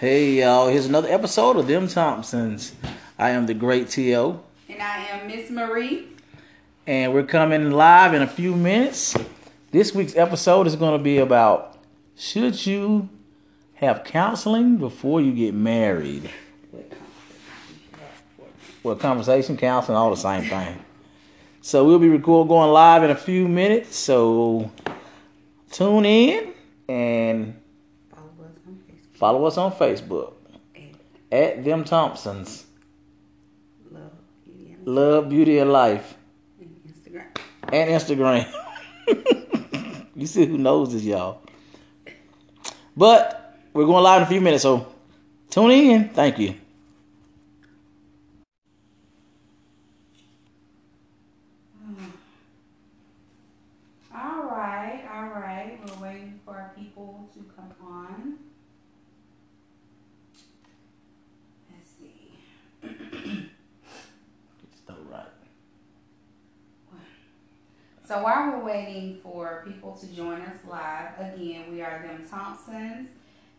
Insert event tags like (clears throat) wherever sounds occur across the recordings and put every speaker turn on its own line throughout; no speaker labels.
Hey y'all, here's another episode of Them Thompsons. I am the great T.O.
And I am Miss Marie.
And we're coming live in a few minutes. This week's episode is going to be about should you have counseling before you get married? Well, conversation, counseling, all the same thing. So we'll be record going live in a few minutes. So tune in and
Follow us on Facebook.
follow us on Facebook at Them Thompsons.
Love, Beauty, and
Love, beauty, and life.
Instagram.
and Instagram. (laughs) you see who knows this, y'all. But we're going live in a few minutes, so tune in. Thank you.
All right, all right. We're waiting for our people to come on. Let's see.
So right.
So while we're waiting for people to join us live, again, we are them Thompsons.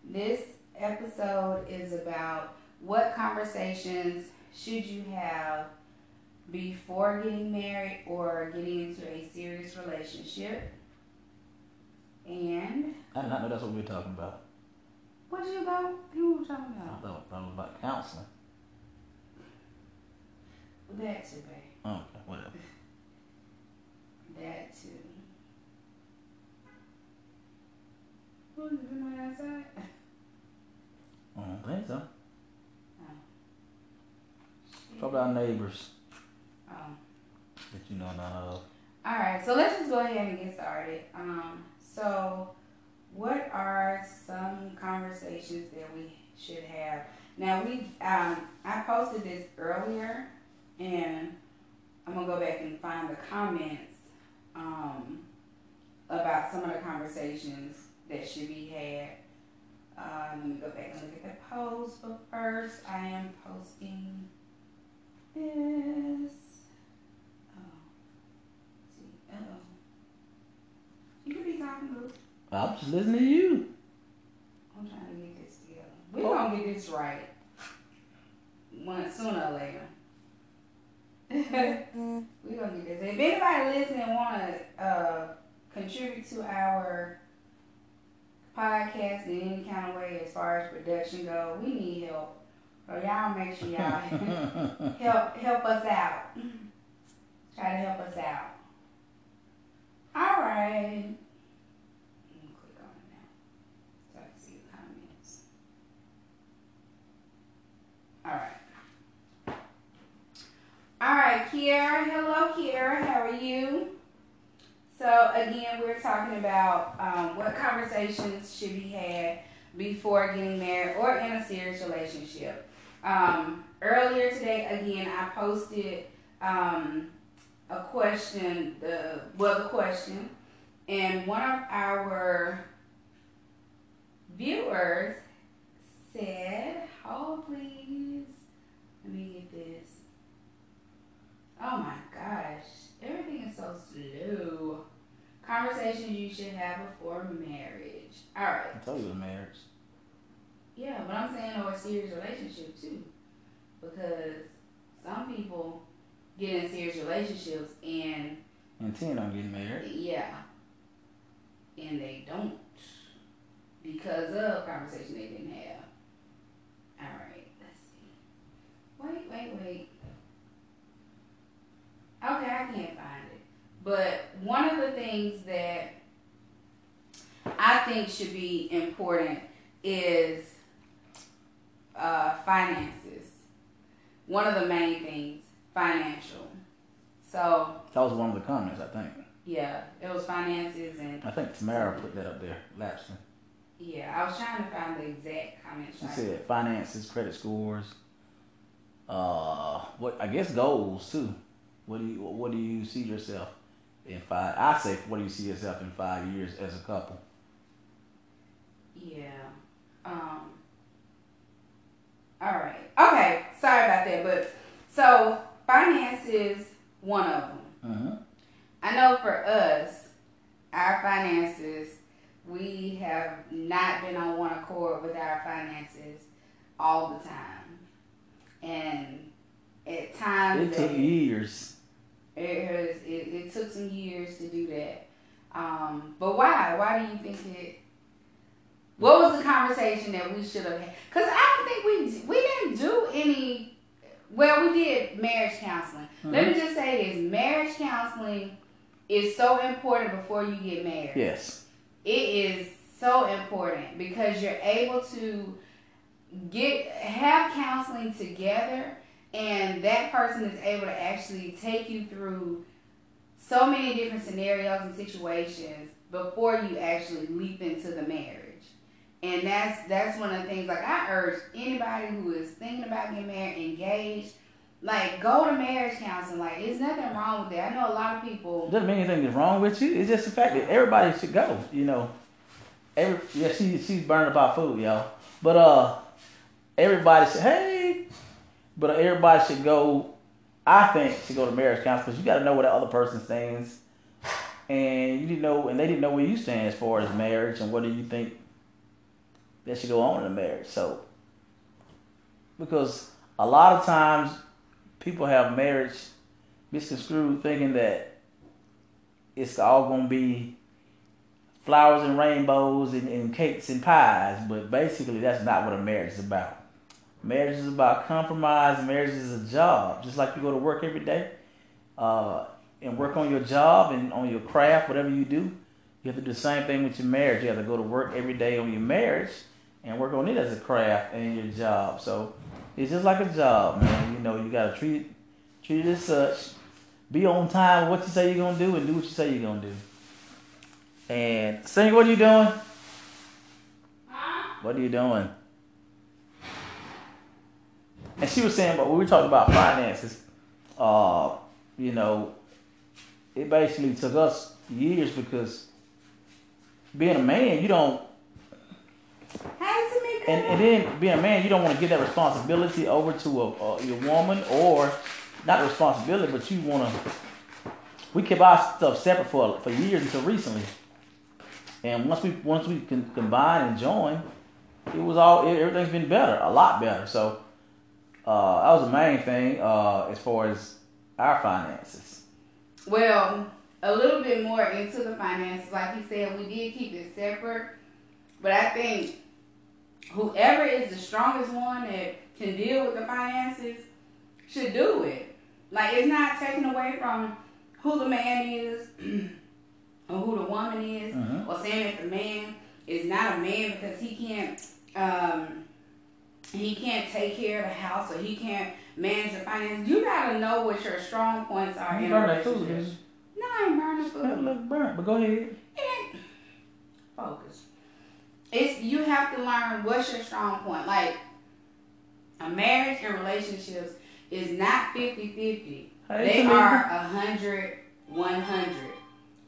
This episode is about what conversations should you have before getting married or getting into a serious relationship. And
I did not know that's what we were talking about.
what did you go? Who were we talking
I
about?
thought, thought it was about counseling.
That too, babe.
Oh, okay, whatever.
That too. Who's been outside?
I don't think so. Probably our neighbors
Oh.
that you know none of.
All right, so let's just go ahead and get started. Um, so, what are some conversations that we should have? Now, we um, I posted this earlier, and I'm gonna go back and find the comments um, about some of the conversations that should be had. Uh, let me go back and look at the post, but first, I am posting this. Oh. See, uh-oh. You could be talking, Luke.
I'm just listening to you.
I'm trying to get this together. We're gonna get this right. One sooner or later. (laughs) We're gonna get this. If anybody listening wanna uh, contribute to our podcast in any kind of way as far as production go, we need help. So y'all make sure y'all (laughs) help help us out. Try to help us out. All right. Let me click on it now so I can see the comments. All right. All right, Kiara. Hello, Kiara. How are you? So again, we're talking about um, what conversations should be had before getting married or in a serious relationship. Um, earlier today, again, I posted um, a question, the well, the question, and one of our viewers said, "Hold, please. Let me get this." Oh my gosh, everything is so slow. Conversations you should have before marriage. All right.
I told you marriage.
Yeah, but I'm saying or a serious relationship too, because some people get in serious relationships and
Intend on getting married.
yeah, and they don't because of conversation they didn't have. All right, let's see. Wait, wait, wait. Okay, I can't find it. But one of the things that I think should be important is uh, finances. One of the main things, financial. So
That was one of the comments, I think.
yeah, it was finances and
I think Tamara put that up there, Lapson.
yeah. I was trying to find the exact comments.
She said finances, credit scores, uh, what I guess goals too. What do you what do you see yourself in five? I say, what do you see yourself in five years as a couple?
Yeah. Um. All right. Okay. Sorry about that, but so finances, one of them.
Mm-hmm.
I know for us, our finances we have not been on one accord with our finances all the time, and at times
it took years.
It has. It, it took some years to do that. Um, but why? Why do you think it? What was the conversation that we should have had? Because I don't think we we didn't do any. Well, we did marriage counseling. Mm-hmm. Let me mm-hmm. just say this: marriage counseling is so important before you get married.
Yes,
it is so important because you're able to get have counseling together, and that person is able to actually take you through so many different scenarios and situations before you actually leap into the marriage. And that's that's one of the things like I urge anybody who is thinking about getting married, engaged, like go to marriage counseling. Like there's nothing wrong with that. I know a lot of people
doesn't mean anything is wrong with you. It's just the fact that everybody should go, you know. Every yeah, she she's burning about food, y'all. But uh everybody should hey but everybody should go I think should go to marriage counseling because you gotta know where the other person stands. And you didn't know and they didn't know where you stand as far as marriage and what do you think that should go on in a marriage. So, because a lot of times people have marriage misconstrued thinking that it's all going to be flowers and rainbows and, and cakes and pies, but basically that's not what a marriage is about. Marriage is about compromise. Marriage is a job, just like you go to work every day uh, and work on your job and on your craft, whatever you do. You have to do the same thing with your marriage. You have to go to work every day on your marriage and work on it as a craft and your job. So it's just like a job, man. You know, you gotta treat it, treat it as such. Be on time with what you say you're gonna do and do what you say you're gonna do. And sing, what are you doing? What are you doing? And she was saying, but we were talking about finances. Uh, you know, it basically took us years because being a man, you don't and, and then being a man, you don't want to give that responsibility over to a, a your woman or not responsibility, but you want to. We kept our stuff separate for for years until recently, and once we once we can combine and join, it was all everything's been better, a lot better. So uh, that was the main thing uh, as far as our finances.
Well, a little bit more into the finances, like he said, we did keep it separate, but I think whoever is the strongest one that can deal with the finances should do it. Like it's not taken away from who the man is (clears throat) or who the woman is, mm-hmm. or saying that the man is not a man because he can't um, he can't take care of the house or he can't manage the finances. You gotta know what your strong points are you in a relationship. No, I ain't burning food.
That look burnt, but go ahead.
Focus it's you have to learn what's your strong point. Like a marriage and relationships is not 50-50. They are 100 100.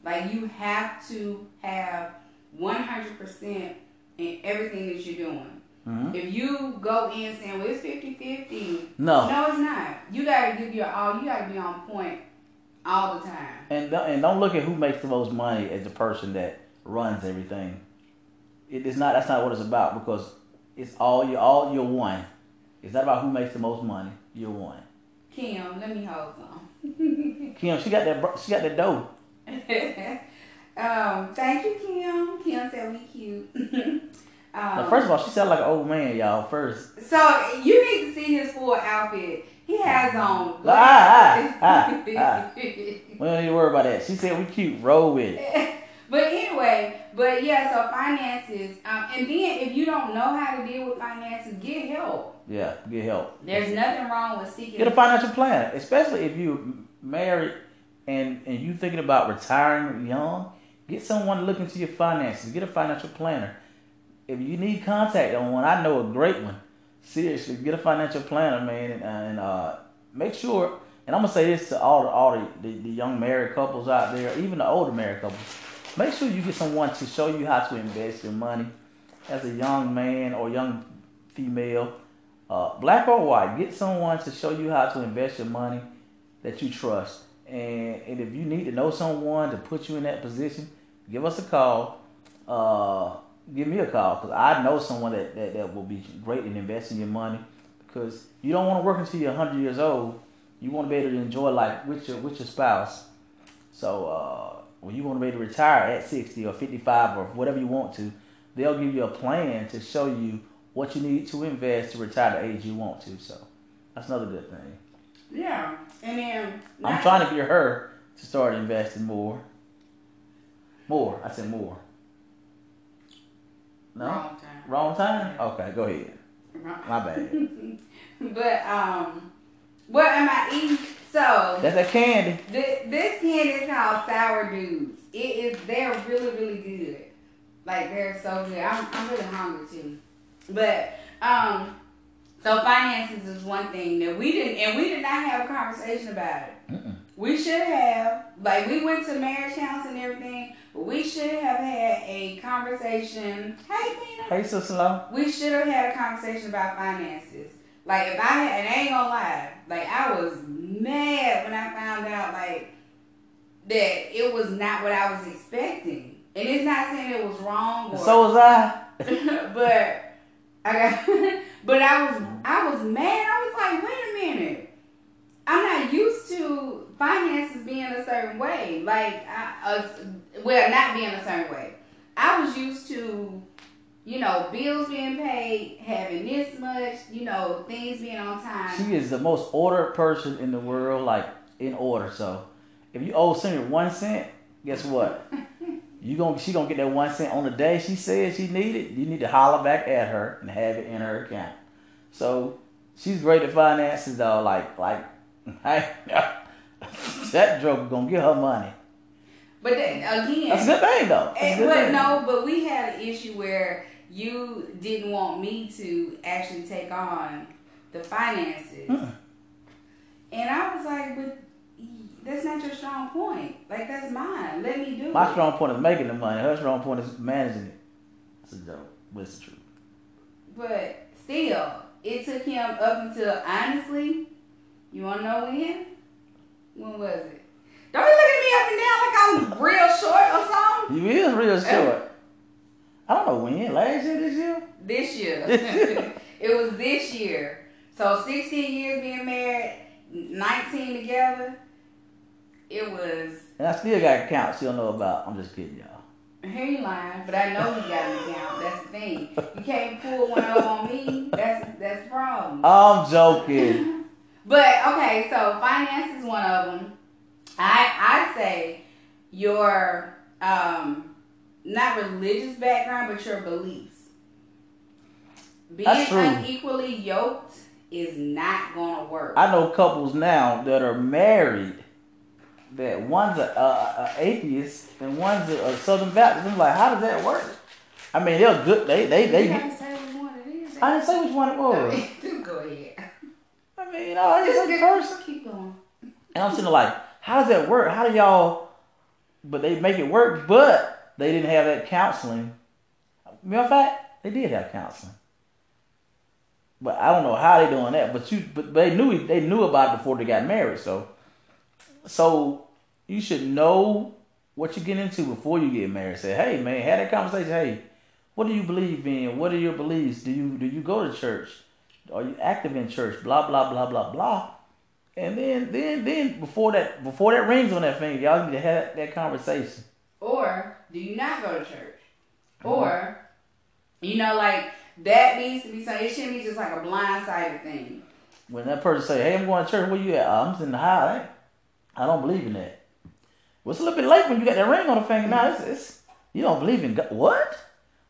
Like you have to have 100% in everything that you're doing. Mm-hmm. If you go in saying, well, it's 50 50,
no.
No, it's not. You got to give your all. You got to be on point all the time.
And, and don't look at who makes the most money as the person that runs everything it is not. That's not what it's about because it's all you. All you're one. It's not about who makes the most money. You're one.
Kim, let me hold some. (laughs)
Kim, she got that. She got that dough. (laughs)
um, thank you, Kim. Kim said we cute. (laughs)
um, first of all, she sounded like an old man, y'all. First.
So you need to see his full outfit. He has on.
Ah, ah, ah, ah. we don't need to worry about that. She said we cute. Roll with it. (laughs)
But anyway, but yeah, so finances, um, and then if you don't know how to deal with finances, get help.
Yeah, get help.
There's nothing wrong with seeking.
Get a financial plan, especially if you're married and and you thinking about retiring young. Get someone to look into your finances. Get a financial planner. If you need contact on one, I know a great one. Seriously, get a financial planner, man, and, uh, make sure. And I'm gonna say this to all the all the, the, the young married couples out there, even the older married couples Make sure you get someone to show you how to invest your money as a young man or young female, uh, black or white. Get someone to show you how to invest your money that you trust. And, and if you need to know someone to put you in that position, give us a call. uh, give me a call because I know someone that, that, that will be great in investing your money because you don't want to work until you're 100 years old. You want to be able to enjoy life with your with your spouse. So uh, when you want to be able to retire at 60 or 55 or whatever you want to, they'll give you a plan to show you what you need to invest to retire the age you want to. So that's another good thing.
Yeah, and then
I'm trying to get her to start investing more. More. I said more. No.
Wrong time.
Wrong time. Okay, go ahead.
Wrong.
My bad. (laughs)
But um, what am I eating? So
That's a candy.
th- this candy is called Sour Dudes. It is. They're really really good. Like they're so good. I'm I'm really hungry too. But um, so finances is one thing that we didn't, and we did not have a conversation about it.
Mm-mm.
We should have, like, we went to marriage counseling and everything, we should have had a conversation. Hey, Tina.
Hey, Sister Lo.
We should have had a conversation about finances. Like, if I had, and I ain't gonna lie, like, I was mad when I found out, like, that it was not what I was expecting. And it's not saying it was wrong or
So was I. (laughs)
but I got, (laughs) but I was I was mad. I was like, wait a minute. I'm not used to finances being a certain way. Like, I, uh, well, not being a certain way. I was used to, you know, bills being paid, having this much, you know, things being on time.
She is the most ordered person in the world, like in order. So if you owe Senior one cent, guess what? (laughs) You gonna she gonna get that one cent on the day she said she needed. You need to holler back at her and have it in her account. So she's great at finances though. Like like that joke gonna get her money.
But then, again,
That's a good thing though.
And, eh,
good
but
thing.
no, but we had an issue where you didn't want me to actually take on the finances.
Mm-mm.
And I was like, but that's not your strong point. Like, that's mine. Let me do
My
it.
strong point is making the money. Her strong point is managing it. It's a joke, but it's the truth.
But still, it took him up until, honestly, you want to know when? When was it? Don't be looking at me up and down like I'm real short or something.
You is real eh? short. I don't know when. Last year, this year.
This year. (laughs) (laughs) it was this year. So 16 years being married, 19 together. It was.
And I still got accounts she don't know about. I'm just kidding, y'all.
He ain't lying, but I know he got an account. That's the thing. You can't pull one up on me. That's that's the problem.
I'm joking. (laughs)
But okay, so finance is one of them. I I say your um not religious background, but your beliefs. Being unequally yoked is not gonna work.
I know couples now that are married that one's a, a, a atheist and one's a, a Southern Baptist. I'm like, how does that work? I mean, they're good. They they
you
they.
gotta say which one it is.
I didn't say which one it was. (laughs)
Go ahead.
I mean, you know, it's
Just
a person.
Keep going.
And I'm sitting like, how does that work? How do y'all? But they make it work. But they didn't have that counseling. Matter of fact, they did have counseling. But I don't know how they doing that. But you, but they knew they knew about it before they got married. So, so you should know what you get into before you get married. Say, hey man, have that conversation. Hey, what do you believe in? What are your beliefs? Do you do you go to church? Are you active in church? Blah blah blah blah blah. And then, then, then, before that, before that rings on that finger, y'all need to have that conversation.
Or do you not go to church? Uh-huh. Or, you know, like that needs to be something. It shouldn't be just like a blindsided thing.
When that person say, "Hey, I'm going to church," where you at? "Oh, I'm in the house. I don't believe in that. Well, it's a little bit late when you got that ring on the finger. Now it's, it's you don't believe in God. What?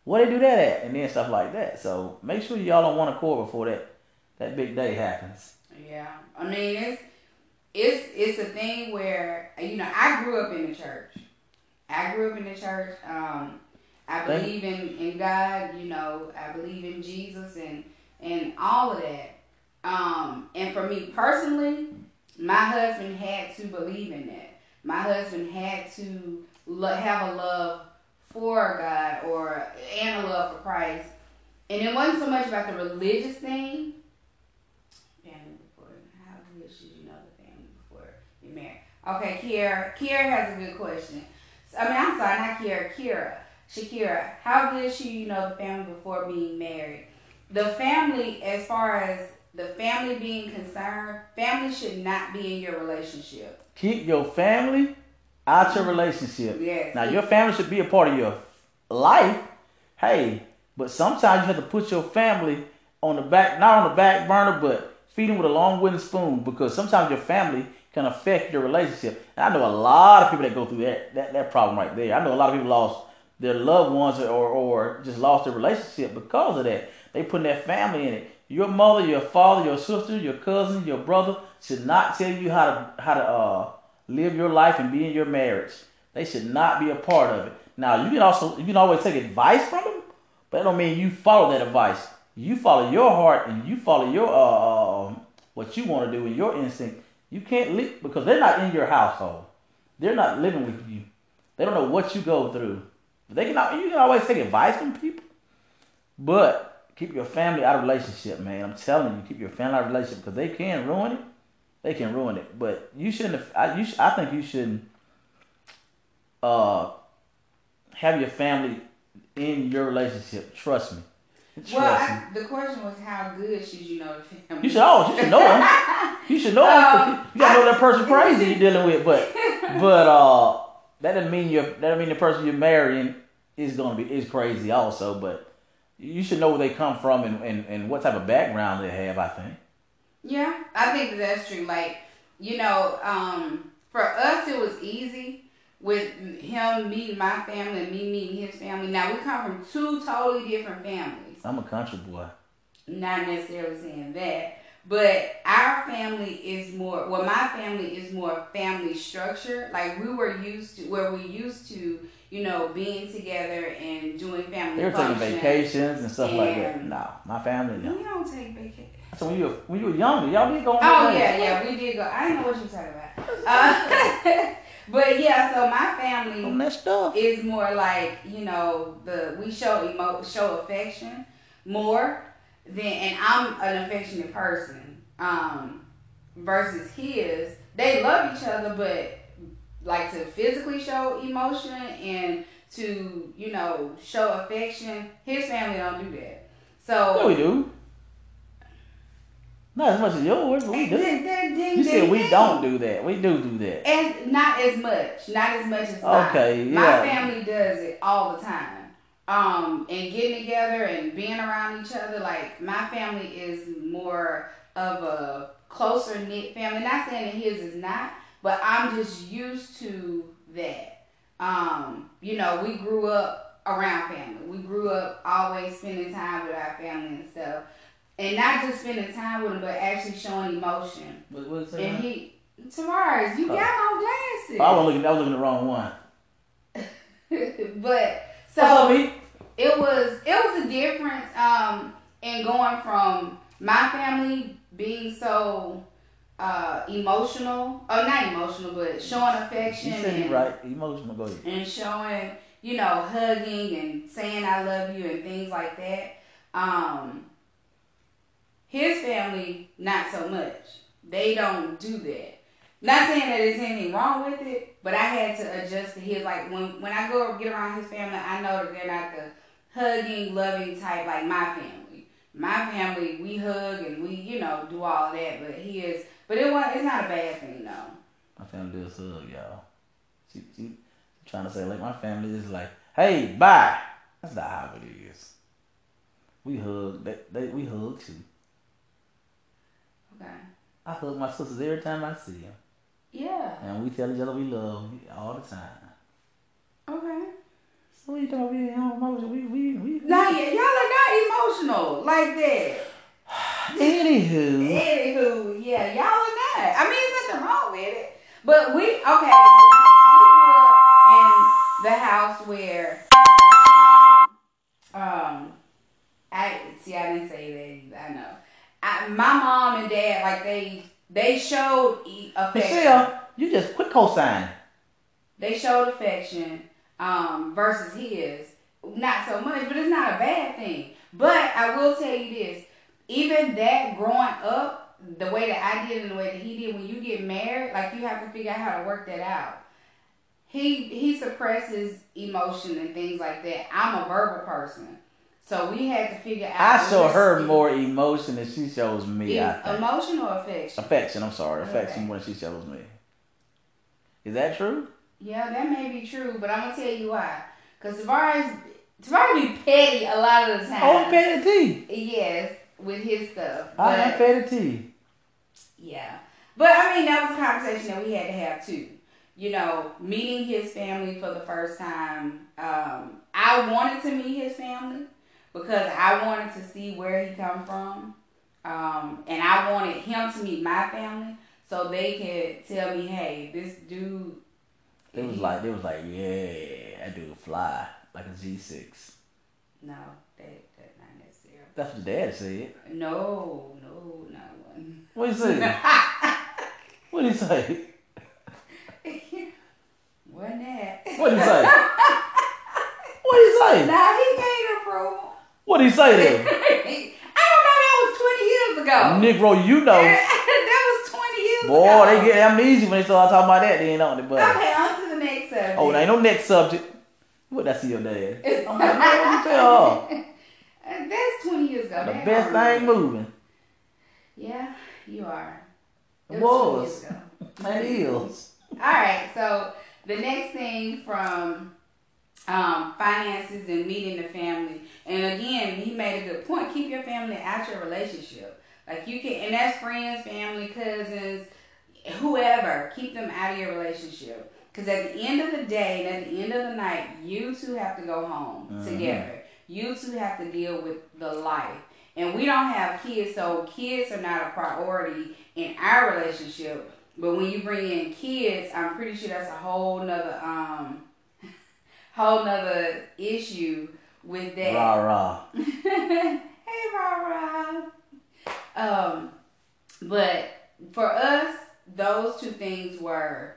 Where they do that at? And then stuff like that. So make sure y'all don't want to call before that that big day happens.
Yeah, I mean it's it's it's a thing where you know I grew up in the church. I grew up in the church. Um, I believe in in God. You know, I believe in Jesus and and all of that. Um, and for me personally, my husband had to believe in that. My husband had to lo- have a love for God or and a love for Christ. And it wasn't so much about the religious thing. Family before how good should you know the family before you marry? Okay, Kiera. Kiera has a good question. I mean, I'm sorry, not Kiera. Kira. Shakira, how good should you know the family before being married? The family, as far as the family being concerned, family should not be in your relationship.
Keep your family out your relationship.
Yes.
Now your family should be a part of your life. Hey, but sometimes you have to put your family on the back, not on the back burner, but feed them with a long wooden spoon because sometimes your family can affect your relationship. And I know a lot of people that go through that, that, that problem right there. I know a lot of people lost their loved ones or, or just lost their relationship because of that. They put their family in it. Your mother, your father, your sister, your cousin, your brother should not tell you how to how to uh, live your life and be in your marriage. They should not be a part of it. Now you can also you can always take advice from them, but that don't mean you follow that advice. You follow your heart and you follow your uh, um, what you want to do and your instinct. You can't live because they're not in your household. They're not living with you. They don't know what you go through. They can you can always take advice from people, but keep your family out of relationship, man. I'm telling you, keep your family out of relationship because they can ruin it. They can ruin it, but you shouldn't. Have, I, you, I think you shouldn't uh, have your family in your relationship. Trust me.
Trust well, I, the question was how good should you know the family?
You should always, you should know them. (laughs) you should know them. Um, you gotta know that person crazy (laughs) you're dealing with, but but uh, that doesn't mean you're that doesn't mean the person you're marrying is gonna be is crazy also. But you should know where they come from and, and, and what type of background they have. I think.
Yeah, I think that that's true. Like you know, um, for us it was easy with him meeting my family and me meeting his family. Now we come from two totally different families.
I'm a country boy.
Not necessarily saying that, but our family is more. Well, my family is more family structure. Like we were used to, where we used to, you know, being together and doing family.
They were taking vacations and stuff and like that. No, my family no.
We don't take vacations.
So when you were, when you were younger, y'all did go on.
Oh yeah, yeah, we did go. I didn't know what you were talking about. Uh, (laughs) but yeah, so my family
on that stuff
is more like you know the we show emo show affection more than and I'm an affectionate person um versus his they love each other but like to physically show emotion and to you know show affection his family don't do that so
yeah, we do not as much as yours, but we do. you said we don't do that. We do do that.
And not as much. Not as much as
okay,
mine.
Yeah.
My family does it all the time. Um, and getting together and being around each other. Like my family is more of a closer knit family. Not saying that his is not, but I'm just used to that. Um, you know, we grew up around family. We grew up always spending time with our family and stuff and not just spending time with him, but actually showing emotion.
What, what
and he, Tavares, you oh. got on glasses.
Oh, I was looking. I was looking the wrong one. (laughs)
but so it was it was a difference um, in going from my family being so uh, emotional, oh not emotional, but showing affection.
You said
and,
right, emotional. Go ahead.
And showing, you know, hugging and saying I love you and things like that. Um, his family, not so much. They don't do that. Not saying that there's anything wrong with it, but I had to adjust to his. Like when when I go get around his family, I know that they're not the hugging, loving type like my family. My family, we hug and we, you know, do all that. But he is, but it was it's not a bad thing though.
My family does hug, y'all. She, she, trying to say like my family is like, hey, bye. That's not how it is. We hug. They, they we hug too.
Okay.
I hug my sisters every time I see them.
Yeah.
And we tell each other we love all the time.
Okay.
So you talking we emotional? We we we.
Not yet. Y'all are not emotional like that. (sighs)
Anywho.
Anywho, yeah, y'all are not. I mean, there's nothing wrong with it. But we okay. We grew up in the house where um I see I didn't say that I know. I, my mom and dad like they they showed affection.
Michelle, you just quit co-signing.
They showed affection um, versus his, not so much, but it's not a bad thing. But I will tell you this: even that growing up, the way that I did and the way that he did, when you get married, like you have to figure out how to work that out. he he suppresses emotion and things like that. I'm a verbal person. So we had to figure out.
I show her more emotion than she shows me.
I think. Emotion or affection?
Affection. I'm sorry, affection more than she shows me. Is that true?
Yeah, that may be true, but I'm gonna tell you why. Cause Tavares, Tavares be petty a lot of the time.
Oh, petty.
Yes, with his stuff.
I am petty.
Yeah, but I mean that was a conversation that we had to have too. You know, meeting his family for the first time. Um, I wanted to meet his family because I wanted to see where he come from, um, and I wanted him to meet my family so they could tell me, hey, this dude.
It was like it was like yeah, that dude fly like a G six.
No, that that not necessarily.
That's what dad said.
No, no, not one.
What he say? (laughs) what he say?
Wasn't that?
What he say? (laughs) what he say?
Nah, he made approval.
What did he say then? (laughs)
I don't know. That was twenty years ago.
Negro, you know. (laughs)
that was twenty years
Boy,
ago.
Boy, they get amnesia when they start talking about that. They ain't on it, but.
Okay, on to the next subject.
Oh, there ain't no next subject. What that see your dad? (laughs) I'm like, what you tell her?
That's twenty years ago.
The
That
best
don't
thing moving.
Yeah, you are.
It
was.
was. It is.
All right, so the next thing from um, finances and meeting the family, and again, he made a good point. Keep your family out your relationship. Like you can, and that's friends, family, cousins, whoever. Keep them out of your relationship. Because at the end of the day, and at the end of the night, you two have to go home
Mhm.
together. You two have to deal with the life. And we don't have kids, so kids are not a priority in our relationship. But when you bring in kids, I'm pretty sure that's a whole nother um (laughs) whole nother issue with that.
Rah rah. (laughs)
hey rah rah. Um but for us, those two things were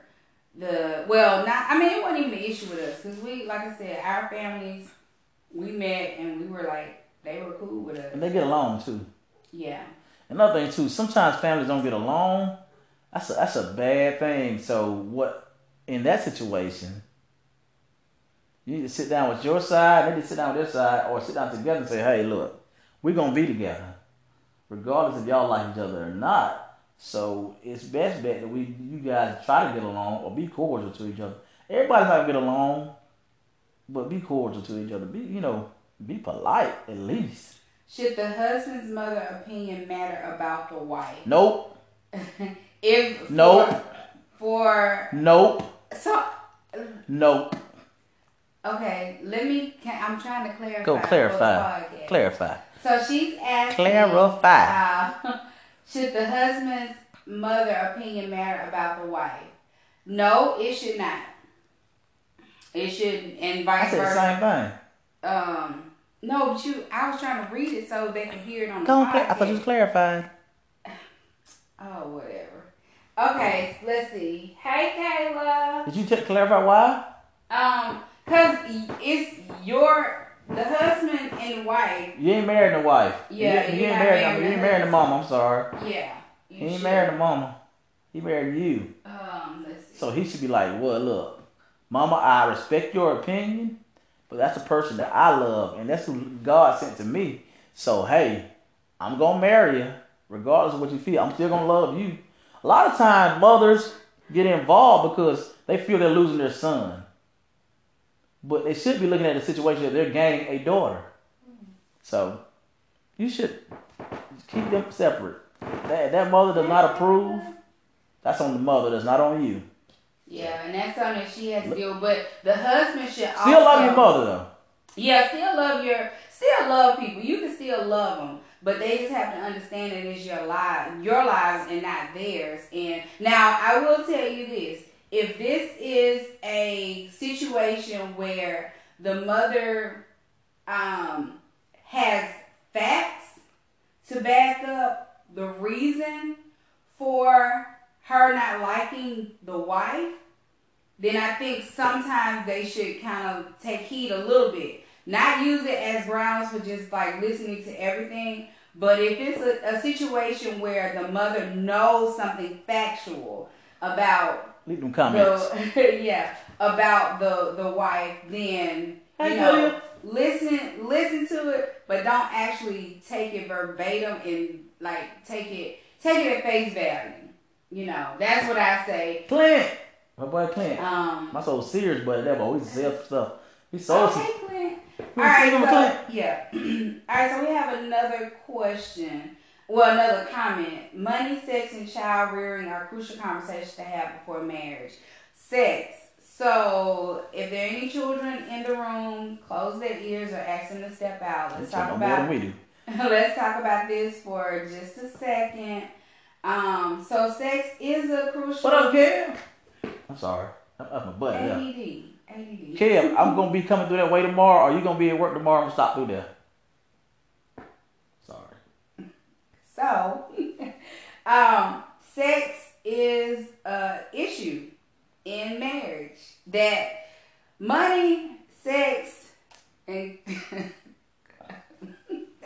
the well not I mean it wasn't even an issue with us because we like I said, our families we met and we were like they were cool with us.
And they get along too.
Yeah.
Another thing too, sometimes families don't get along. That's a, that's a bad thing. So what in that situation, you need to sit down with your side, they need to sit down with their side, or sit down together and say, hey, look, we're gonna be together. Regardless if y'all like each other or not. So it's best bet that we you guys try to get along or be cordial to each other. Everybody's not gonna get along, but be cordial to each other. Be you know, be polite at least.
Should the husband's mother opinion matter about the wife?
Nope. (laughs)
if
Nope.
For, for
Nope.
so
Nope.
Okay, let me. Can, I'm trying to clarify.
Go clarify. Clarify.
So she's asking.
Clarify.
Uh, (laughs) should the husband's mother opinion matter about the wife? No, it should not. It shouldn't, and
I
vice
said the
versa.
same thing.
Um, no, but you. I was trying to read it so they could hear it on the
Go
podcast.
cla- I thought you was clarifying. (sighs)
Oh, whatever. Okay, let's see. Hey, Kayla.
Did you t- clarify why?
Um, cause it's your the husband and wife.
You ain't married the wife.
Yeah,
you, you
you're
ain't married.
married
you
the
ain't married the mama. I'm sorry.
Yeah.
He
you
ain't
should.
married the mama. He married you.
Um, let's see.
So he should be like, well, look, mama, I respect your opinion, but that's a person that I love, and that's who God sent to me. So hey, I'm gonna marry you, regardless of what you feel. I'm still gonna love you. A lot of times, mothers get involved because they feel they're losing their son, but they should be looking at the situation that they're gaining a daughter. So you should keep them separate. That that mother does not approve. That's on the mother. That's not on you.
Yeah, and that's something that she has to deal. But the husband should
Still
also,
love your mother though.
Yeah, still love your, still love people. You can still love them, but they just have to understand that it's your lives, your lives, and not theirs. And now I will tell you this: if this is a situation where the mother um, has facts to back up the reason for her not liking the wife, then I think sometimes they should kind of take heed a little bit. Not use it as grounds for just like listening to everything, but if it's a, a situation where the mother knows something factual about
Leave them comments.
the (laughs) yeah about the the wife, then you
Hey,
know
Julia.
listen listen to it, but don't actually take it verbatim and like take it take it at face value. You know, that's what I say.
Clint. My boy Clint.
Um,
My soul serious, but that boy, we sell stuff. He sold some.
okay, Clint.
We
All right, so,
Clint.
yeah. (clears throat) All right, so we have another question. Well, another comment. Money, sex, and child rearing are crucial conversations to have before marriage. Sex. So, if there are any children in the room, close their ears or ask them to step out. Let's talk
know more than
about
we do. (laughs)
let's talk about this for just a second. Um, so sex is a crucial
What up, Kev? I'm sorry. I'm That's my butt. Yeah.
ADD. ADD.
Kev, I'm gonna be coming through that way tomorrow. Are you gonna be at work tomorrow? I'm gonna stop through there. Sorry.
So, (laughs) um, sex is a issue in marriage. That money, sex, and (laughs)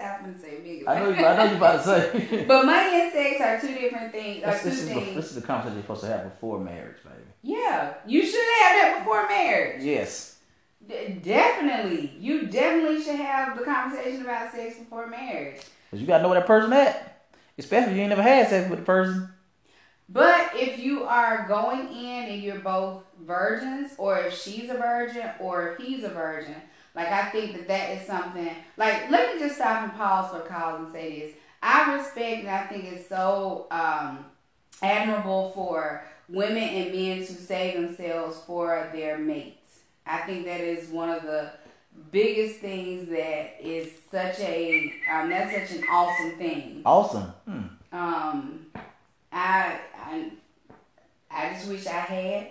I'm gonna say big.
I know. You, I know you about to say. (laughs)
But money and sex are two different things. Are
this,
two
this is the,
things.
this is the conversation you're supposed to have before marriage, baby.
yeah, you should have that before marriage.
Yes.
D- definitely, you definitely should have the conversation about sex before marriage.
Cause you gotta know where that person at. Especially if you ain't never had sex with the person.
But if you are going in and you're both virgins, or if she's a virgin, or if he's a virgin, like I think that that is something. Like, let me just stop and pause for calls and say this. I respect and I think it's so um, admirable for women and men to save themselves for their mates. I think that is one of the biggest things that is such a um, that's such an awesome thing.
Awesome. Hmm.
Um, I, I, I just wish I had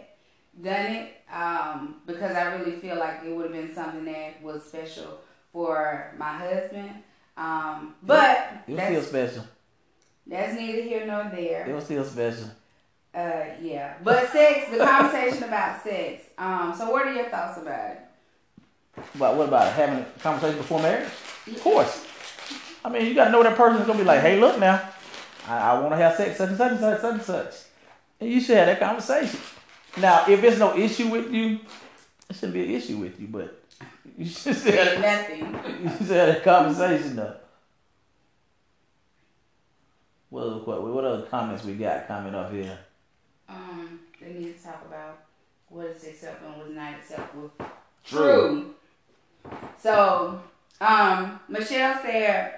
done it um, because I really feel like it would have been something that was special for my husband. Um, but
It was still special.
that's neither here nor there.
It was still special.
Uh, yeah, but sex, the conversation about sex. Um, so what are your thoughts about it?
But what about having a conversation before marriage? Of course. I mean, you gotta know that person is gonna be like, hey, look now, I, I want to have sex, such and such and such, such and such. And you should have that conversation. Now, if there's no issue with you, it shouldn't be an issue with you, but (laughs) you should still have,
Nothing.
you should have a conversation though. What other, what, what other comments we got coming up here?
Um, they need to talk about what is acceptable and what is not acceptable.
True.
True. So, um, Michelle said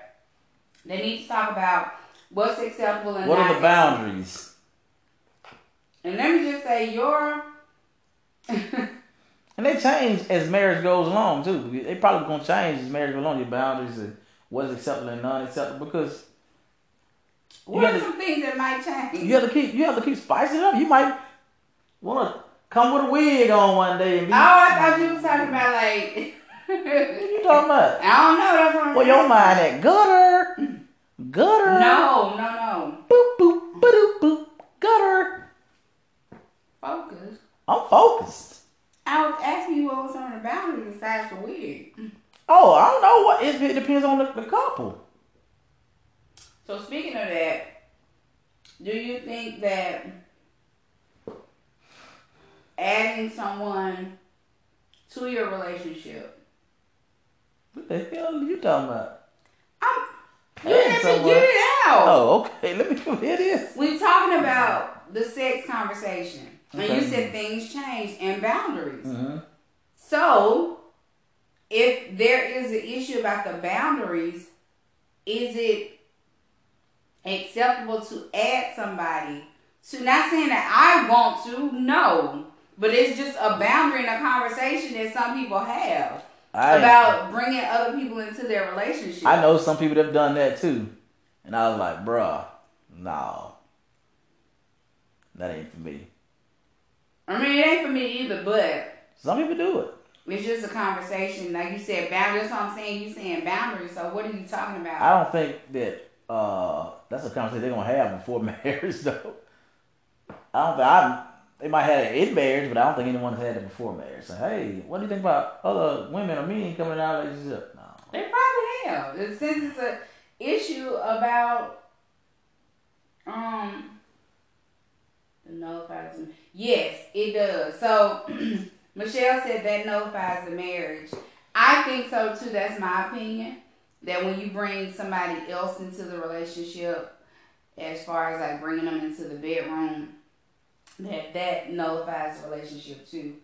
they need to talk about what's acceptable and
What are the boundaries?
And let me just say, your (laughs)
And they change as marriage goes along too. They probably gonna change as marriage goes along. Your boundaries and what's acceptable and non-acceptable because
what are some things that might change?
you have to keep you have to keep spicing it up. You might want to come with a wig on one day and be.
Oh, I thought you was talking about like. (laughs)
What you talking about?
I don't know. That's what I'm
Well, your mind at gutter, gutter.
No, no, no.
Boop boop boop boop gutter.
Focus.
I'm focused.
I was asking you what was on the boundaries besides the wig.
Oh, I don't know what it, it depends on the, the couple.
So speaking of that, do you think that adding someone to your relationship,
What the hell are you talking about?
I'm, you me
someone-
get it out.
Oh, okay. (laughs) Let me hear this.
We're talking about the sex conversation, and you said things change and boundaries.
Mm-hmm.
So, if there is an issue about the boundaries, is it acceptable to add somebody to? Not saying that I want to, no, but it's just a boundary in a conversation that some people have
I
about bringing other people into their relationship.
I know some people that have done that too, and I was like, bruh, no, that ain't for me.
I mean, it ain't for me either, but
Some people do it.
it's just a conversation. Like you said, boundaries. That's what I'm saying. you're saying boundaries. So what are you talking about?
I don't think that uh, that's a conversation they're gonna have before (laughs) marriage, though. I don't think I. They might have it in marriage, but I don't think anyone has had it before marriage. So, hey, what do you think about other women or men coming in our relationship? No.
They probably have. Since it's an issue about um Nullifies. Yes, it does. So (clears throat) Michelle said that nullifies the marriage. I think so too. That's my opinion. That when you bring somebody else into the relationship, as far as like bringing them into the bedroom, that that nullifies the relationship too.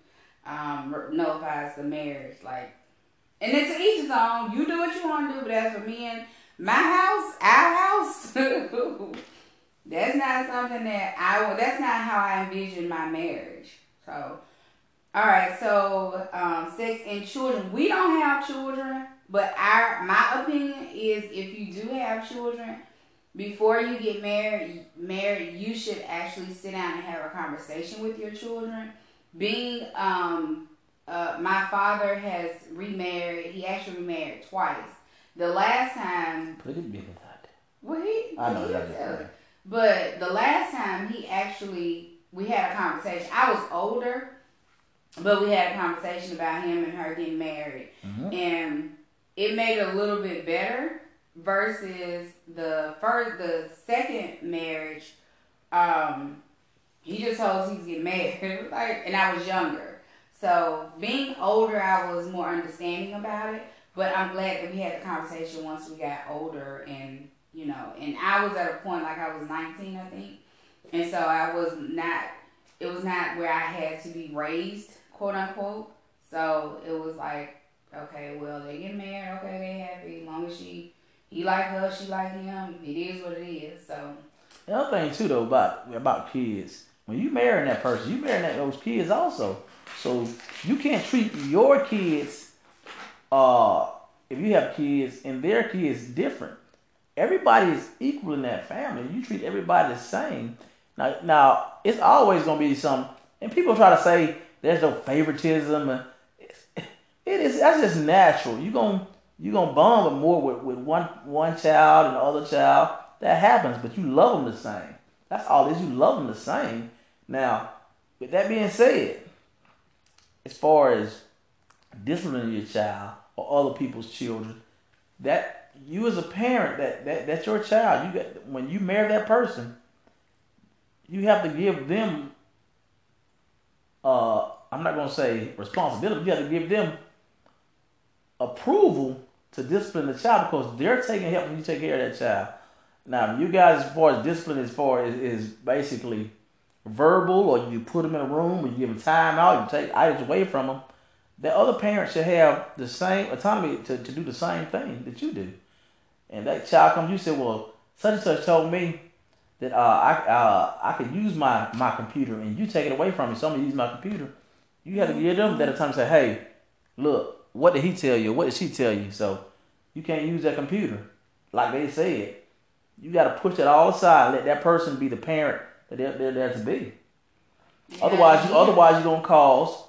Um, nullifies the marriage. Like, and it's each his own. You do what you want to do, but as for me and my house, our house, (laughs) that's not something that I. That's not how I envision my marriage. So all right, so um, sex and children. We don't have children, but our my opinion is if you do have children, before you get married, married, you should actually sit down and have a conversation with your children. Being um, uh, my father has remarried. He actually remarried twice. The last time.
Put it big that.
Well, he.
I know
he
that.
But the last time he actually we had a conversation. I was older but we had a conversation about him and her getting married, mm-hmm. and it made it a little bit better versus the first, the second marriage. Um, he just told us he's getting married, (laughs) like, and I was younger, so being older, I was more understanding about it. But I'm glad that we had the conversation once we got older, and you know, and I was at a point like I was 19, I think, and so I was not. It was not where I had to be raised quote unquote. So it was like, okay, well they get married, okay, they happy. As long as she he like her, she like him, it is what it is. So
the other thing too though about about kids, when you marry that person, you marry that those kids also. So you can't treat your kids uh if you have kids and their kids different. Everybody is equal in that family. You treat everybody the same. Now, now it's always gonna be some, and people try to say there's no favoritism. (laughs) It is that's just natural. You gonna you gonna bond with more with, with one one child and the other child. That happens, but you love them the same. That's all it is. You love them the same. Now, with that being said, as far as disciplining your child or other people's children, that you as a parent, that, that that's your child. You got when you marry that person, you have to give them uh, I'm not to say responsibility. You have to give them approval to discipline the child because they're taking help when you take care of that child. Now, you guys, as far as discipline, as far as is basically verbal, or you put them in a room, or you give them time out, you take items away from them. The other parent should have the same autonomy to, to do the same thing that you do. And that child comes, you say, well, such and such told me that uh, I uh, I could use my, my computer and you take it away from me. So I'm gonna use my computer. You have to give them that time to say, hey, look, what did he tell you? What did she tell you? So you can't use that computer like they said. You got to push it all aside. Let that person be the parent that they're, they're there to be. Yeah. Otherwise, you otherwise you're gonna cause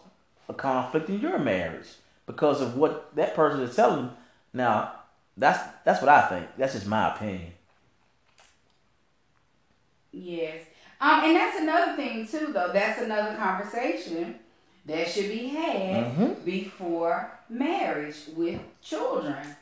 a conflict in your marriage because of what that person is telling. Now, that's that's what I think. That's just my opinion.
Yes. Um, and that's another thing too, though. That's another conversation that should be had mm-hmm. before marriage with children.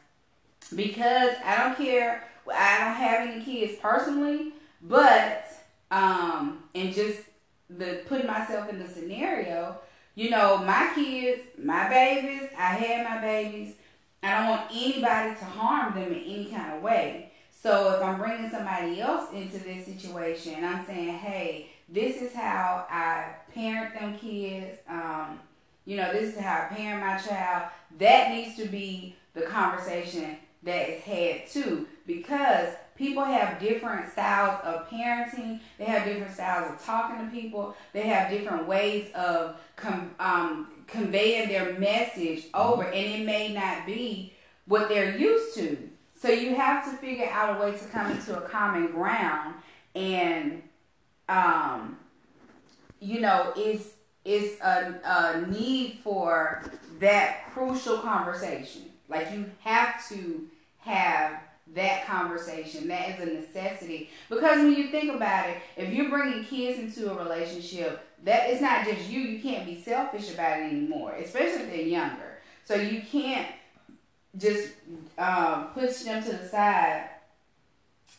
Because I don't care. I don't have any kids personally, but um, and just the putting myself in the scenario. You know, my kids, my babies. I had my babies. I don't want anybody to harm them in any kind of way. So if I'm bringing somebody else into this situation, I'm saying, hey, this is how I parent them kids. Um, you know, this is how I parent my child. That needs to be the conversation that is had too, because people have different styles of parenting. They have different styles of talking to people. They have different ways of com- um, conveying their message over, and it may not be what they're used to. So you have to figure out a way to come into a common ground and um you know it's it's a, a need for that crucial conversation. Like you have to have that conversation. That is a necessity because when you think about it, if you're bringing kids into a relationship, that it's not just you. You can't be selfish about it anymore, especially if they're younger. So you can't just um, push them to the side,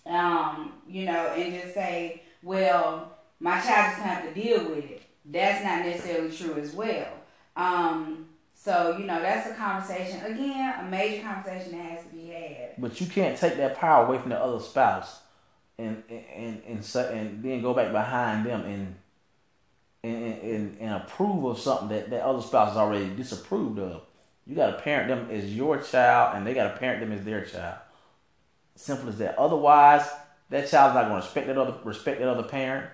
um, you know, and just say, well, my child just have to deal with it. That's not necessarily true as well. Um, so you know that's a conversation again, a major conversation that has to be had.
But you can't take that power away from the other spouse, and and and and, and then go back behind them and and, and, and approve of something that that other spouse is already disapproved of. You got to parent them as your child, and they got to parent them as their child. Simple as that. Otherwise, that child's not going to respect that other respect that other parent,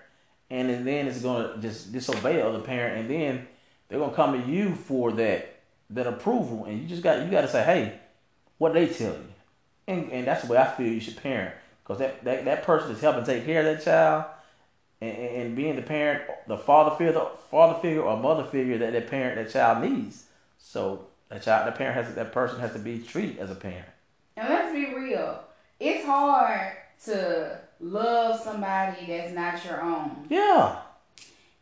and then it's to just disobey the other parent, and then they're to come to you for that that approval, and you just got you got to say, hey, what they tell you, and and that's the way I feel you should parent, because that, that that person is helping take care of that child, and, and being the parent, the father figure, the father figure or mother figure that that parent that child needs. So that child, the parent has that person has to be treated as a parent.
And let's be real, it's hard to love somebody that's not your own.
Yeah,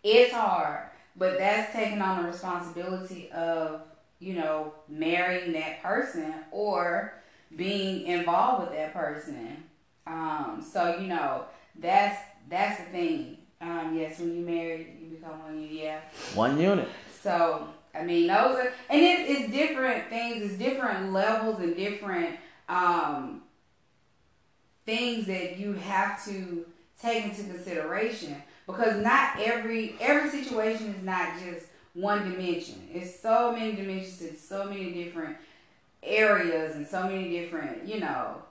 it's hard, but that's taking on the responsibility of you know, marrying that person or being involved with that person. Um, so you know, that's that's the thing. Um, yes, when you marry, you become one unit. Yeah,
one unit.
So I mean, those are, and it, it's different things. It's different levels and different um, things that you have to take into consideration because not every every situation is not just one dimension. It's so many dimensions and so many different areas and so many different, you know,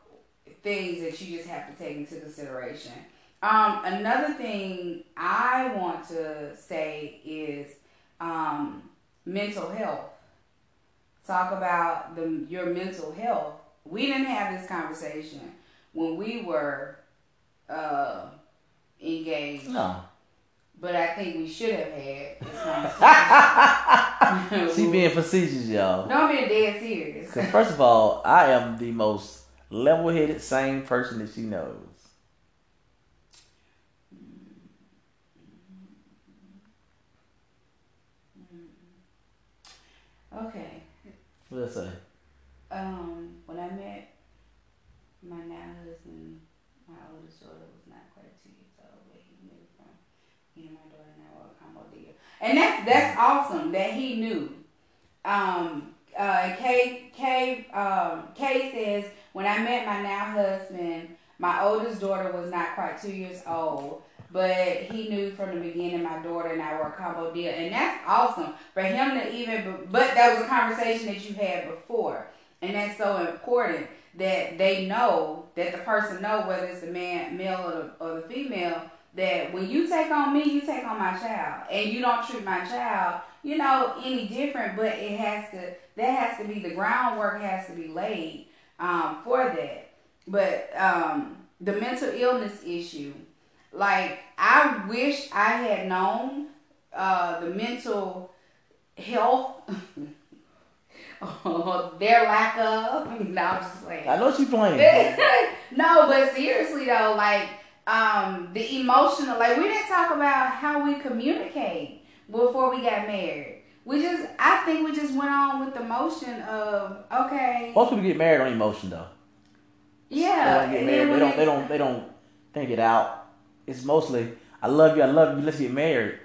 things that you just have to take into consideration. Um, another thing I want to say is um, mental health. Talk about the your mental health. We didn't have this conversation when we were uh, engaged.
No
but I think we should have had. (laughs)
she being facetious, y'all.
No, I'm being dead serious.
Because first of all, I am the most level-headed, sane person that she knows.
Okay.
What did I say?
Um, when I met my now husband, my oldest daughter was not quite two years old, but he knew from you and my daughter now a combo deal, and that's that's awesome that he knew. Um, uh, Kay Kay um, Kay says when I met my now husband, my oldest daughter was not quite two years old. But he knew from the beginning my daughter and I were a combo deal, and that's awesome for him to even. But that was a conversation that you had before, and that's so important that they know that the person know whether it's the man, male or the, or the female, that when you take on me, you take on my child, and you don't treat my child, you know, any different. But it has to, that has to be the groundwork has to be laid um, for that. But um, the mental illness issue, like I wish I had known uh, the mental health. (laughs) (laughs) their lack of. (laughs) No, I'm just playing.
I know she's playing. (laughs)
no, but seriously though, like um, the emotional, like we didn't talk about how we communicate before we got married. We just, I think we just went on with the motion of okay.
Most people get married on emotion though.
Yeah,
they don't get married. They don't. They don't. They don't think it out. It's mostly I love you. I love you. Let's get married,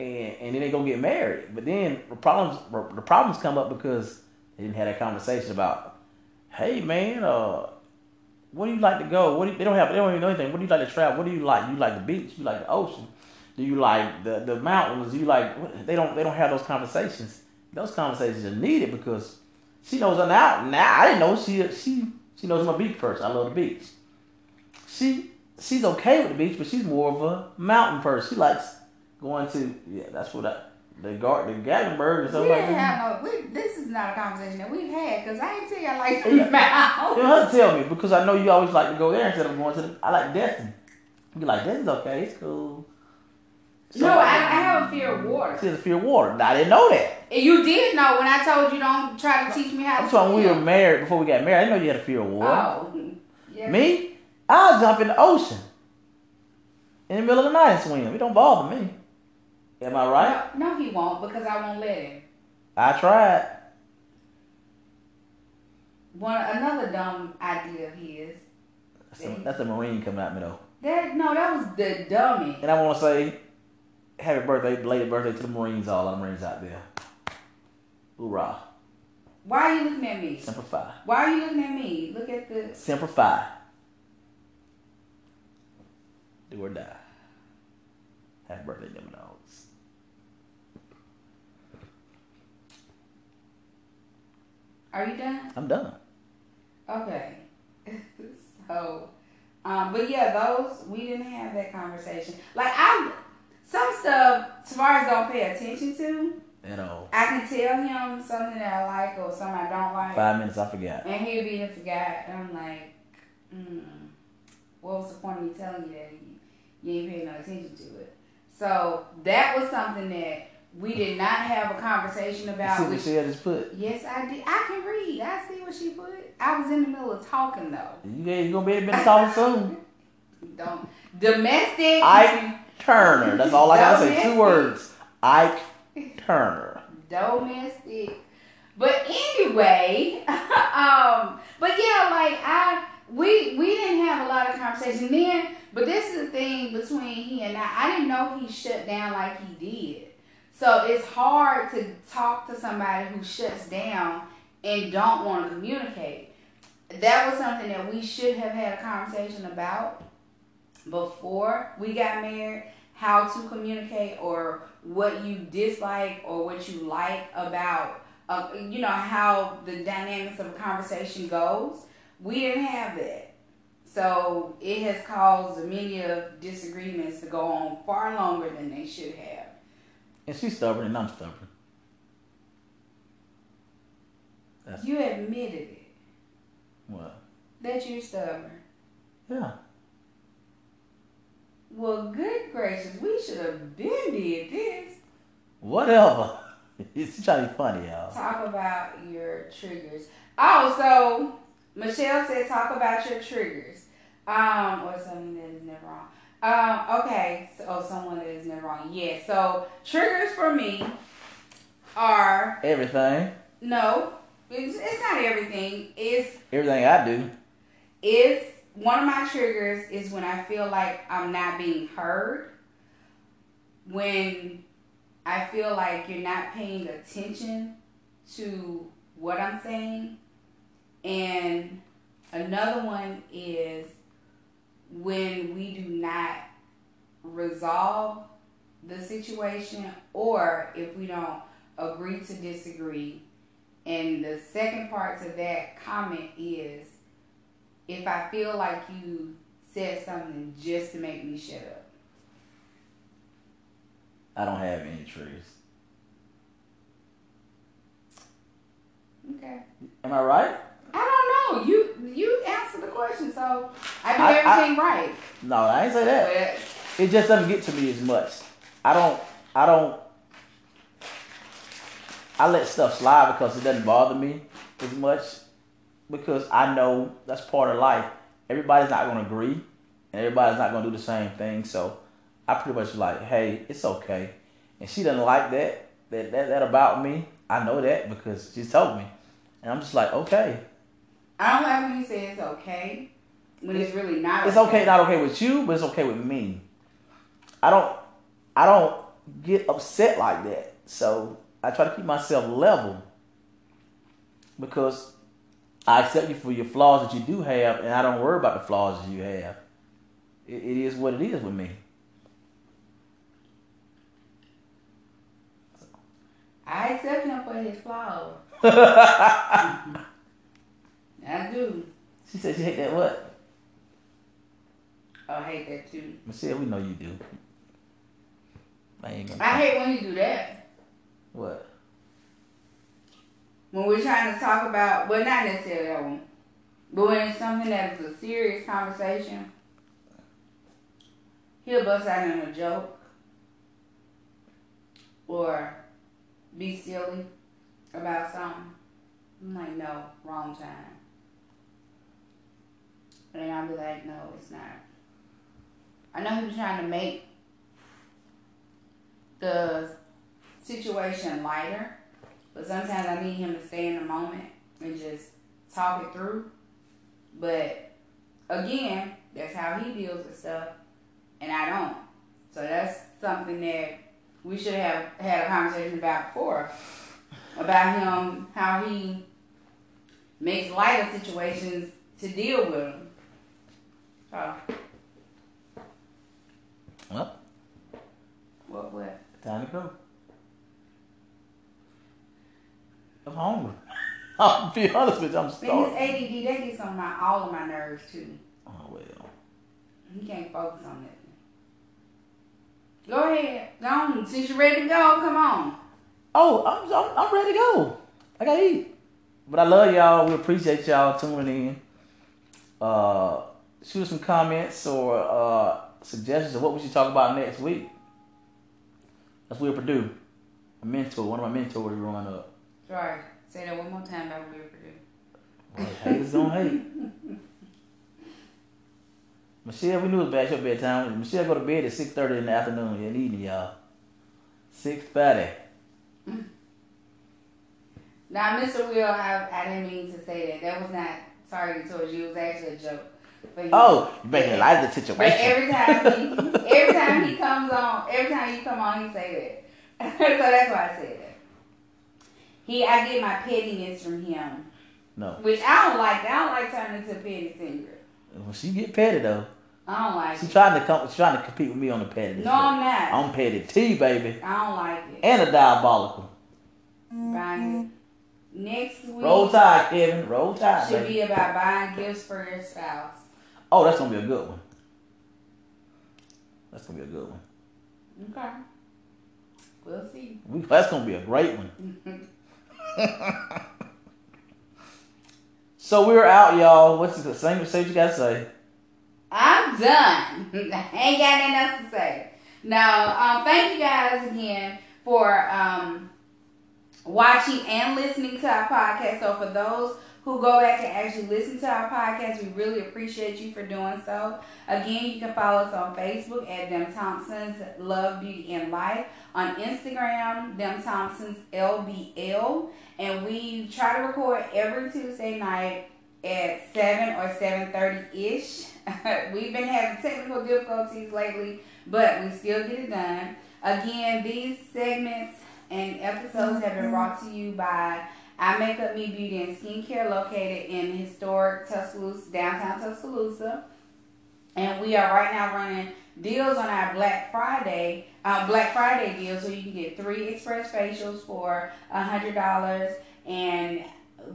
and and then they go get married. But then the problems the problems come up because they didn't have that conversation about, hey man, uh, where do you like to go? What do you, they don't have? They don't even know anything. What do you like to travel? What do you like? You like the beach? You like the ocean? Do you like the the mountains? Do you like? They don't. They don't have those conversations. Those conversations are needed because she knows now. Now I didn't know she she she knows I'm a beach person. I love the beach. She she's okay with the beach, but she's more of a mountain person. She likes going to yeah. That's what I the guard, the Gatlinburg or something we
like that. No, we, this is not a conversation that we've had because I ain't tell you I like mountain.
You have to tell me because I know you always like to go there instead of going to the. I like Destin. You like Destin's okay. It's cool.
So, no, I, I have a fear of water.
She has a fear of water. I didn't know that.
You did know when I told you don't try to teach me how
I'm
to
swim. we were married before we got married. I didn't know you had a fear of water.
Oh, (laughs)
yeah. Me? I'll jump in the ocean in the middle of the night and swim. It don't bother me. Am I right?
No, no, he won't because I won't let him.
I tried.
One another dumb idea of his.
That's, a, that's a marine coming at me though.
That no, that was the dummy.
And I want to say happy birthday, belated birthday to the Marines, all the Marines out there. Hoorah.
Why are you looking at me?
Semper Fi.
Why are you looking at me? Look at the.
Semper Fi. Do or die. Happy birthday, them
Are you done?
I'm done.
Okay. (laughs) so, um, but yeah, those we didn't have that conversation. Like I, some stuff Tavares don't pay attention to.
You know,
I can tell him something that I like or something I don't like,
five minutes, I forgot.
and he'll be the forgot. And I'm like, mm, what was the point of me telling you that you, you ain't paying no attention to it? So that was something that we did not have a conversation
You
about.
see what
Which,
she had just put?
yes, I did. I can read. I see what she put. I was in the middle of talking though.
You guys gonna be able to talk soon. (laughs)
Don't domestic.
Ike Turner. That's all I gotta say. Two words. Ike Turner.
domestic. But anyway, (laughs) um, but yeah, like I we we didn't have a lot of conversation then. But this is the thing between he and I. I didn't know he shut down like he did. So it's hard to talk to somebody who shuts down and don't want to communicate. That was something that we should have had a conversation about before we got married how to communicate or what you dislike or what you like about uh, you know how the dynamics of a conversation goes. We didn't have that. So it has caused many of disagreements to go on far longer than they should have
And she's stubborn and I'm stubborn. That's
you admitted it
what?
that you're stubborn
Yeah.
well good gracious we should have been did this
Whatever. (laughs) She's trying to be funny, y'all.
talk about your triggers. Oh, so Michelle said talk about your triggers. Um, or something that is never wrong. Um, okay. So, oh, someone that is never wrong. Yeah. So triggers for me are
Everything.
no. It's, it's not everything. It's
Everything I do.
It's one of my triggers is when I feel like I'm not being heard. When I feel like you're not paying attention to what I'm saying. And another one is when we do not resolve the situation or if we don't agree to disagree. And the second part to that comment is if I feel like you said something just to make me shut up.
I don't have any triggers.
Okay.
Am I right?
I don't know. You you answered the question, so I do
I- I-
everything right.
No, I ain't say that.
But
It just doesn't get to me as much. I don't. I don't. I let stuff slide because it doesn't bother me as much because I know that's part of life. Everybody's not going to agree, and everybody's not going to do the same thing. So I pretty much like, hey, it's okay. And she doesn't like that that that, that about me. I know that because she's told me, and I'm just like, okay,
I don't like when you say it's okay when it's really not.
it's okay, not okay with you, but it's okay with me. I don't I don't get upset like that. So I try to keep myself level because I accept you for your flaws that you do have, and I don't worry about the flaws that you have. It, it is what it is with me.
I accept him for his flaws. (laughs) I do.
She said she hate that what?
I hate that too.
Michelle, we know you do. I ain't gonna.
I hate when you do that.
what?
When we're trying to talk about, well, not necessarily that one, but when it's something that is a serious conversation, he'll bust out in a joke or be silly about something. I'm like, no, wrong time. And then I'll be like, no, it's not. I know he was trying to make the situation lighter, but sometimes I need him to stay in the moment and just talk it through. But again, that's how he deals with stuff, and I don't. So that's something that we should have had a conversation about before about him how he makes light of situations to deal with them. Oh.
Well,
What what?
time to go. I'm hungry. (laughs) I'll be honest with you, I'm
And his
starving.
ADD, that gets on my all of my nerves too.
Oh well.
He can't focus on that. Go ahead. Go on. Since you're ready to go, come on.
Oh, I'm, I'm I'm ready to go. I gotta eat. But I love y'all. We appreciate y'all tuning in. Uh, shoot us some comments or uh, suggestions of what we should talk about next week. That's Will Purdue, a mentor, one of my mentors growing up.
Sorry. Say that one more time about Will Purdue.
Well, haters gonna hate. Michelle, we knew it was past your bedtime. Michelle go to bed at six thirty in the afternoon in the evening, y'all. Six thirty.
Now, Mr. Will, I, I didn't mean to say that. That was not targeted towards you. It was actually a joke. But
Oh, you making light of the
But
situation.
every time he, (laughs) every time he comes on, every time you come on, he say that. (laughs) so that's why I said that. He, I get my pettiness from him,
no,
which I don't like. I don't like turning into a petty singer.
when she get petty though,
I don't like
she
it.
trying to come, she trying to compete with me on the petty.
No, I'm not.
I'm petty T, baby,
I don't like it.
and a diabolical.
Buying next week
Roll Tide, Kevin. Roll Tide,
should
baby.
be about buying gifts for your spouse.
Oh, that's gonna be a good one. That's gonna be a good one.
Okay. We'll see.
We, that's gonna be a great one. (laughs) so we're out, y'all. What's the same? Say what you gotta say.
I'm done. (laughs) Ain't got nothing else to say. No, um, thank you guys again for um, watching and listening to our podcast. So for those who go back and actually listen to our podcast, we really appreciate you for doing so. Again, you can follow us on Facebook at Them Thompsons Love, Beauty, and Life. On Instagram, Them Thompsons LBL. And we try to record every Tuesday night at 7 or 7.30-ish. (laughs) We've been having technical difficulties lately, but we still get it done. Again, these segments and episodes have been brought to you by I Makeup Me Beauty and Skincare located in historic Tuscaloosa, downtown Tuscaloosa. And we are right now running deals on our Black Friday, uh, Black Friday deal, so you can get three express facials for a hundred dollars, and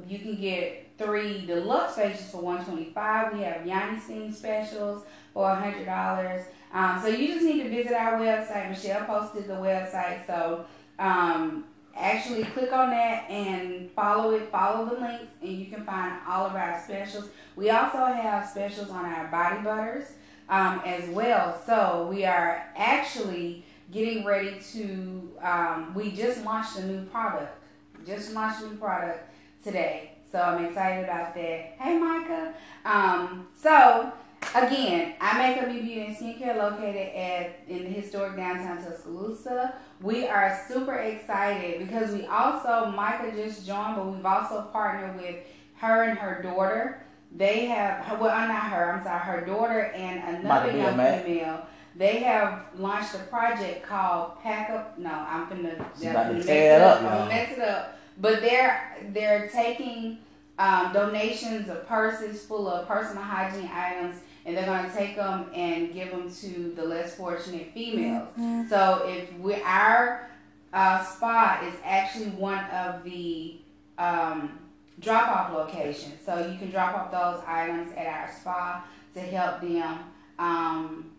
you can get three deluxe facials for one twenty five. We have Yoni Steam specials for a hundred dollars. Um, so you just need to visit our website. Michelle posted the website, so um, actually click on that and follow it. Follow the links, and you can find all of our specials. We also have specials on our body butters um, as well. So we are actually getting ready to. Um, we just launched a new product. Just launched a new product today. So I'm excited about that. Hey, Micah. Um, so again, I make up beauty and skincare located at in the historic downtown Tuscaloosa. We are super excited because we also Micah just joined, but we've also partnered with her and her daughter. They have well, uh, not her. I'm sorry, her daughter and another young female. They have launched a project called Pack Up. No, I'm finna.
She's about to
mess
it up,
I'm gonna mess it up. But they're they're taking um, donations of purses full of personal hygiene items, and they're gonna take them and give them to the less fortunate females. So if we our uh, spa is actually one of the um, drop off locations, so you can drop off those items at our spa to help them. Um,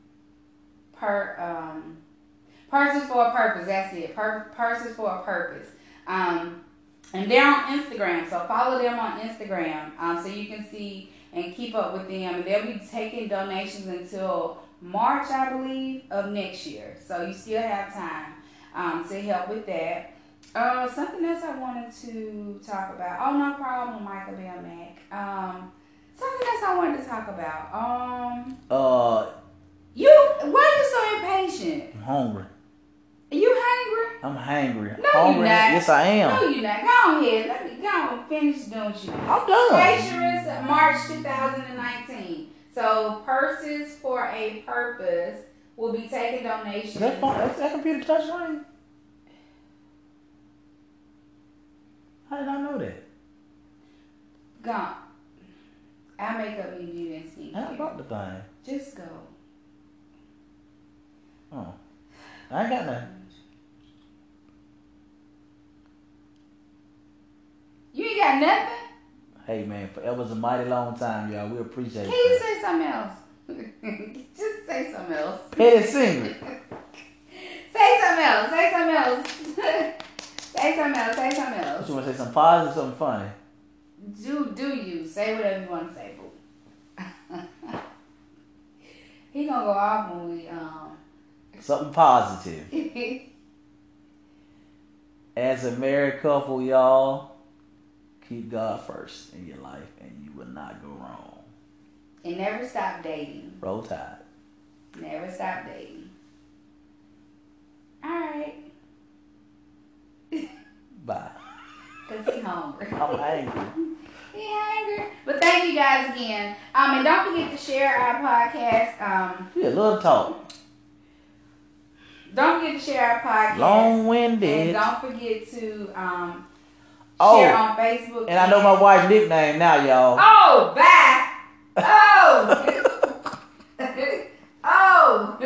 per um, purses for a purpose. That's it. Per- purses for a purpose. Um, and they're on Instagram, so follow them on Instagram um, so you can see and keep up with them. And they'll be taking donations until March, I believe, of next year. So you still have time um, to help with that. Uh, something else I wanted to talk about. Oh, no problem, Michael Bell Mac. Um, something else I wanted to talk about. Um,
Uh,
you, why are you so impatient?
I'm hungry.
Are you hungry?
I'm hungry.
No,
hungry.
you not.
Yes, I am.
No, you not. Go on here. Let me go and finish doing you.
I'm done.
March 2019. So purses for a purpose will be taking donations.
That phone, that's that computer touch touchscreen. How did I know that?
Gone. I make up new beauty and skincare.
How about the thing?
Just go.
Oh, I ain't got nothing.
You ain't got nothing?
Hey man, forever's a mighty long time, y'all. We appreciate
Can you say something else? (laughs) Just say something else.
Petty singer. (laughs)
Say something else. Say something else. (laughs) say something else. Say something
What
else.
you wanna say something positive, something funny?
Do do you say whatever you want to say, boo? he gonna go off when we um.
Something positive. As a married couple, y'all, keep God first in your life and you will not go wrong.
and never stop dating.
Roll Tide.
Never stop dating. All right. (laughs)
Bye.
Cause he hungry. (laughs)
I'm angry. (laughs)
He hungry. But thank you guys again. Um, and don't forget to share our podcast. Um,
Yeah, little talk.
don't forget to share our podcast.
Long winded.
And don't forget to um
oh,
share on Facebook.
And I know my wife's nickname now, y'all.
Oh, bye. Oh. (laughs) (laughs) oh.